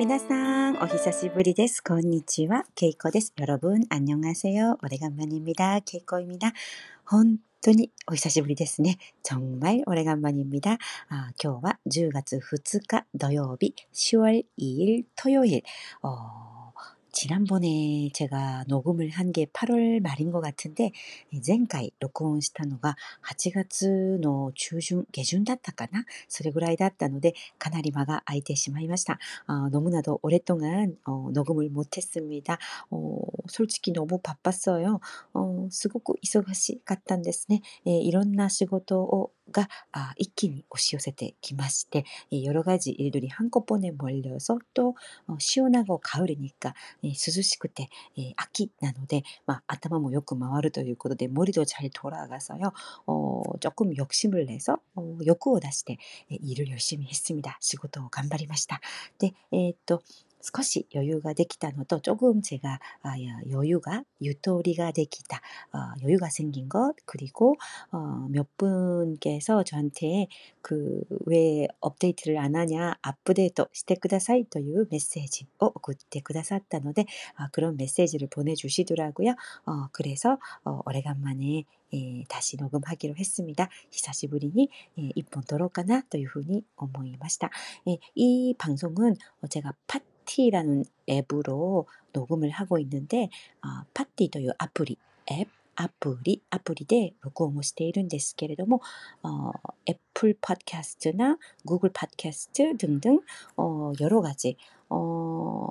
皆さん, 오久しぶりです. 건니치와 케이코です. 여러분, 안녕하세요. 오래간만입니다. 케이코입니다. 本当にお久しぶりですね. 정말 오래간만입니다. 아, 今日は10月 2日 土曜日, 10월 2일 토요일. 어, 지난번에 제가 녹음을 한 게 8월 말인 것 같은데, 前回録音したのが8月の中旬、下旬だったかなそれぐらいだったので、かなり間が空いてしまいました。어, 너무나도 오랫동안 어, 녹음을 못했습니다. 어, 솔직히 너무 바빴어요. 어, すごく忙しかったんですね。えー、いろんな仕事を が一気に押し寄せてきまして、여러가지일들이한꺼번에몰려서또시원하고가을이니까涼しくて秋なので頭もよく回るということで머리도잘돌아가서요어조금욕심을내서어欲を出して일을열심히했습니다仕事を頑張りました。で、えっと、 少し余裕ができたのと、조금제가余裕が、ゆとりができた、余裕が생긴 것、 그리고몇분께서저한테그왜업데이트를안하냐업데이트してくださいというメッセージを送ってくださったので、그런메시지를보내주시더라고요어그래서어오래간만에에다시녹음하기로했습니다久しぶりに에입번撮ろうかなというふうに思いました。에이방송은제가팟 파티라는 앱으로 녹음을 하고 있는데 어, 파티 という 아플리 앱 아플리 아플리で 녹음을 しているんですけれども 어, 애플 팟캐스트나 구글 팟캐스트 등등 어, 여러 가지 어,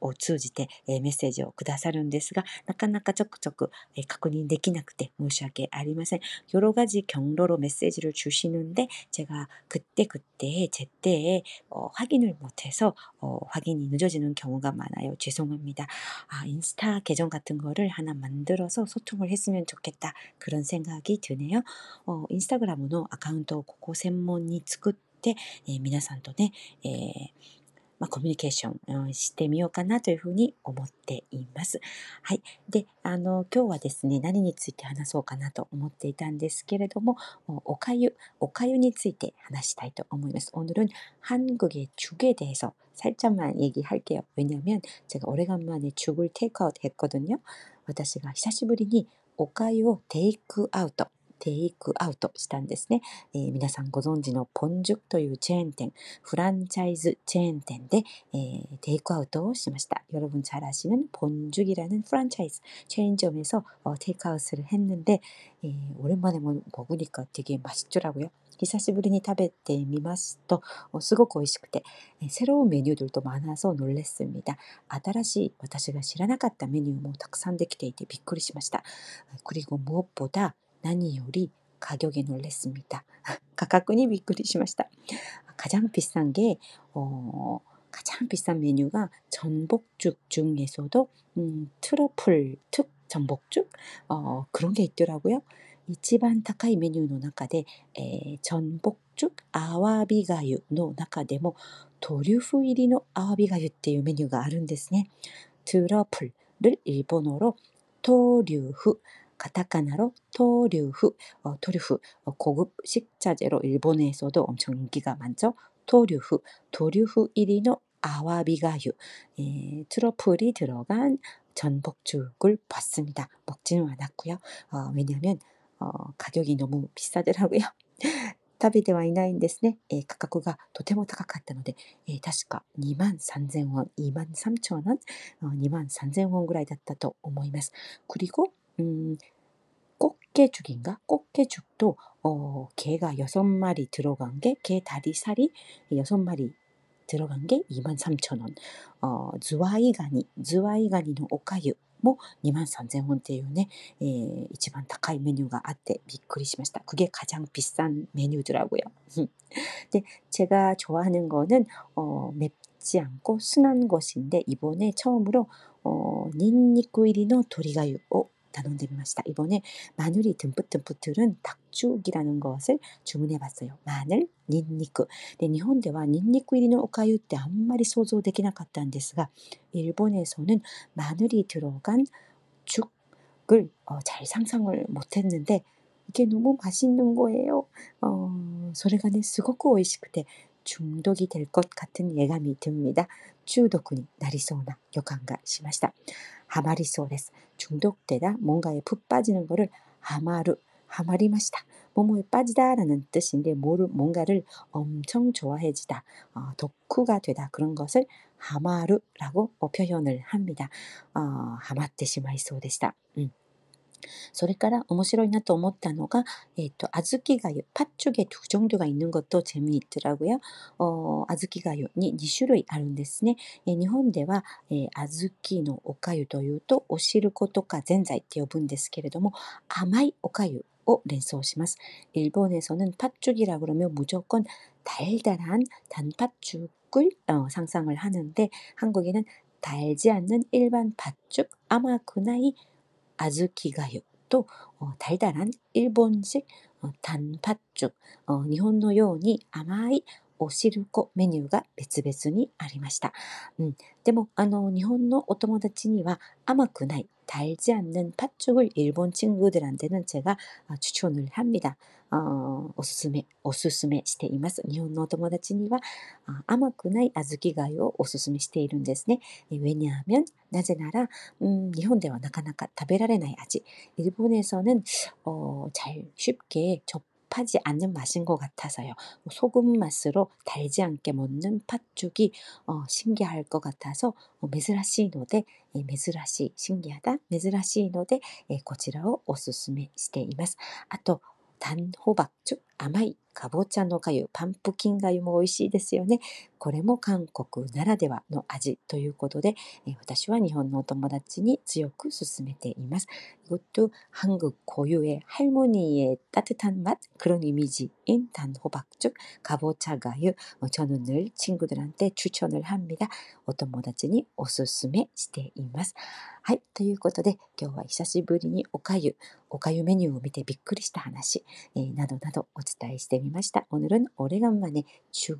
を通じてメッセージをくださるんですが、なかなかちょくちょく確認できなくて申し訳ありません。여러 가지 경로로 메시지를 주시는데 제가 그때 그때제때에확인을 못해서확인이 늦어지는 경우가 많아요.죄송합니다.아,인스타 계정 같은 거를 하나 만들어서 소통을 했으면 좋겠다.그런 생각이 드네요.어,인스타그램의 아카운트고고専門に作って皆さんとね、えー 어、 まあ、コミュニケーションしてみようかなというふうに思っています。はい。で、あの、今日はですね、何について話そうかなと思っていたんですけれども、おかゆ、おかゆについて話したいと思います。오늘은한국의죽에대해서살짝만얘기할게요왜냐면제가오래간만에죽을테이크아웃했거든요私が久しぶりにおかゆをテイクアウト テイクアウトしたんですね。えー、皆さんご存知のポンジュというチェーン店、フランチャイズチェーン店で、えー、テイクアウトをしました。여러분잘아시는본죽이라는프란차이즈체인점에서어테이크아웃을했는데에오랜만에먹으니까되게맛있더라고요久しぶりに食べてみますと、すごく美味しくて、새로운메뉴들도많아서놀랐습니다新しい私が知らなかったメニューもたくさんできていてびっくりしました。그리고무엇보다 何より가격에 놀랐습니다. 가깝군이 미끄리시마시다. 가장 비싼 게 어, 가장 비싼 메뉴가 전복죽 중에서도 음, 트러플 특 전복죽 어, 그런 게 있더라고요. 이치반 타카이 메뉴의 나카데 전복죽 아와비가유の 中でも 뭐, 도류프入りの 아와비가유っていう 메뉴가あるんですね. 트러플을 일본어로 도류후 가타카나로 토류프, 어, 토류프 어, 고급 식자재로 일본에서도 엄청 인기가 많죠. 토류프, 토류프 1위의 아와비가유, 예, 트러플이 들어간 전복죽을 봤습니다. 먹지는 않았고요. 어, 왜냐하면 어, 가격이 너무 비싸더라고요. 食べてはいないんですね。えー、価格がとても高かったので、えー、確か2 3000 ウォン、2 3000 ウォン、2 3000 ウォンぐらいだったと思います。그리고 음, 꽃게죽인가? 꽃게죽도 어, 개가 여섯 마리 들어간 게, 개 다리 살이 여섯 마리 들어간 게 23,000원. 어,ズワイガニ,ズワイガニの 오카유 も23,000원대요네えー、一番高いメニューがあってびっくりしました. 그게 가장 비싼 메뉴더라고요. 근데 제가 좋아하는 거는 어, 맵지 않고 순한 것인데 이번에 처음으로 어, 닌니쿠入りの鶏がゆを 나눈데 미마시다. 이번에 마늘이 듬뿍듬뿍 들은 닭죽이라는 것을 주문해 봤어요. 마늘, 닌니크. 네, 일본대와 닌니크 入りの 오카유 때 아무리 소조できなかったんですが 일본에서는 마늘이 들어간 죽을 어, 잘 상상을 못했는데 이게 너무 맛있는 거예요. 어, それがねすごく美味しくて 중독이 될 것 같은 예감이 듭니다. 중독이 なりそうな予感がしました. 하마리소레스 중독되다 뭔가에 푹 빠지는 거를 하마루 하마리 맛이다 뭐뭐에 빠지다라는 뜻인데 뭔가를 엄청 좋아해지다 어, 독후가 되다 그런 것을 하마루라고 표현을 합니다. 어, 하마테시마이소 데시다. 음. それから面白いなと思ったのが、えっ、と、あずきがゆ、パッチョゲトクが、2種類あるんですね。日本では、えー、あずきのおかゆというと、お汁粉とかぜんざいって呼ぶんですけれども、甘いおかゆを連想します。日本에서는パッチョギラグロメを無条件、だいだらん、たんパッチョグル、상상을 하는 데、 韓国에 는、 달지 않는 일반 팥죽 아마 그나이 小豆がゆと 어, 달달한 일본식 어, 단팥죽, 어, 일본の ように 甘い お汁粉 메뉴가 別々にありました。 음, でもあの日本のお友達には甘くない 달지 않는 팥죽을 일본 친구들한테는 제가 추천을 합니다. 어, 오스스메, 오스스메 しています. 일본의 友達には 甘くない 아즈키가요 오스스메 しているんですね. 왜냐하면 なぜなら 음, 일본では なかなか食べられない 아지. 일본에서는 어, 잘 쉽게 접 하지 않는 맛인 것 같아서요. 소금 맛으로 달지 않게 먹는 팥죽이 어, 신기할 것 같아서 어, 메즈라시ので え珍しい、신기하다珍しいので、えこちらをおすすめしています。あと、단호박 죽、 甘いかぼちゃのかゆ、パンプキンがゆも美味しいですよね。 これも韓国ならではの味ということで、え私は日本のお友達に強く勧めています。이것도한국고유의할머니의따뜻한맛그런이미지인단호박죽가보차가유저는늘친구들한테추천을합니다お友達におすすめしています。はい。ということで、今日は久しぶりにおかゆ、おかゆメニューを見てびっくりした話、えー、などなどお伝えしてみました。오늘은오래간만에죽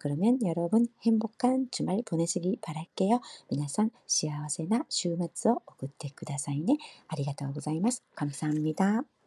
그러면 여러분 행복한 주말 보내시기 바랄게요. 皆さん幸せな週末を送ってくださいね。ありがとうございます。감사합니다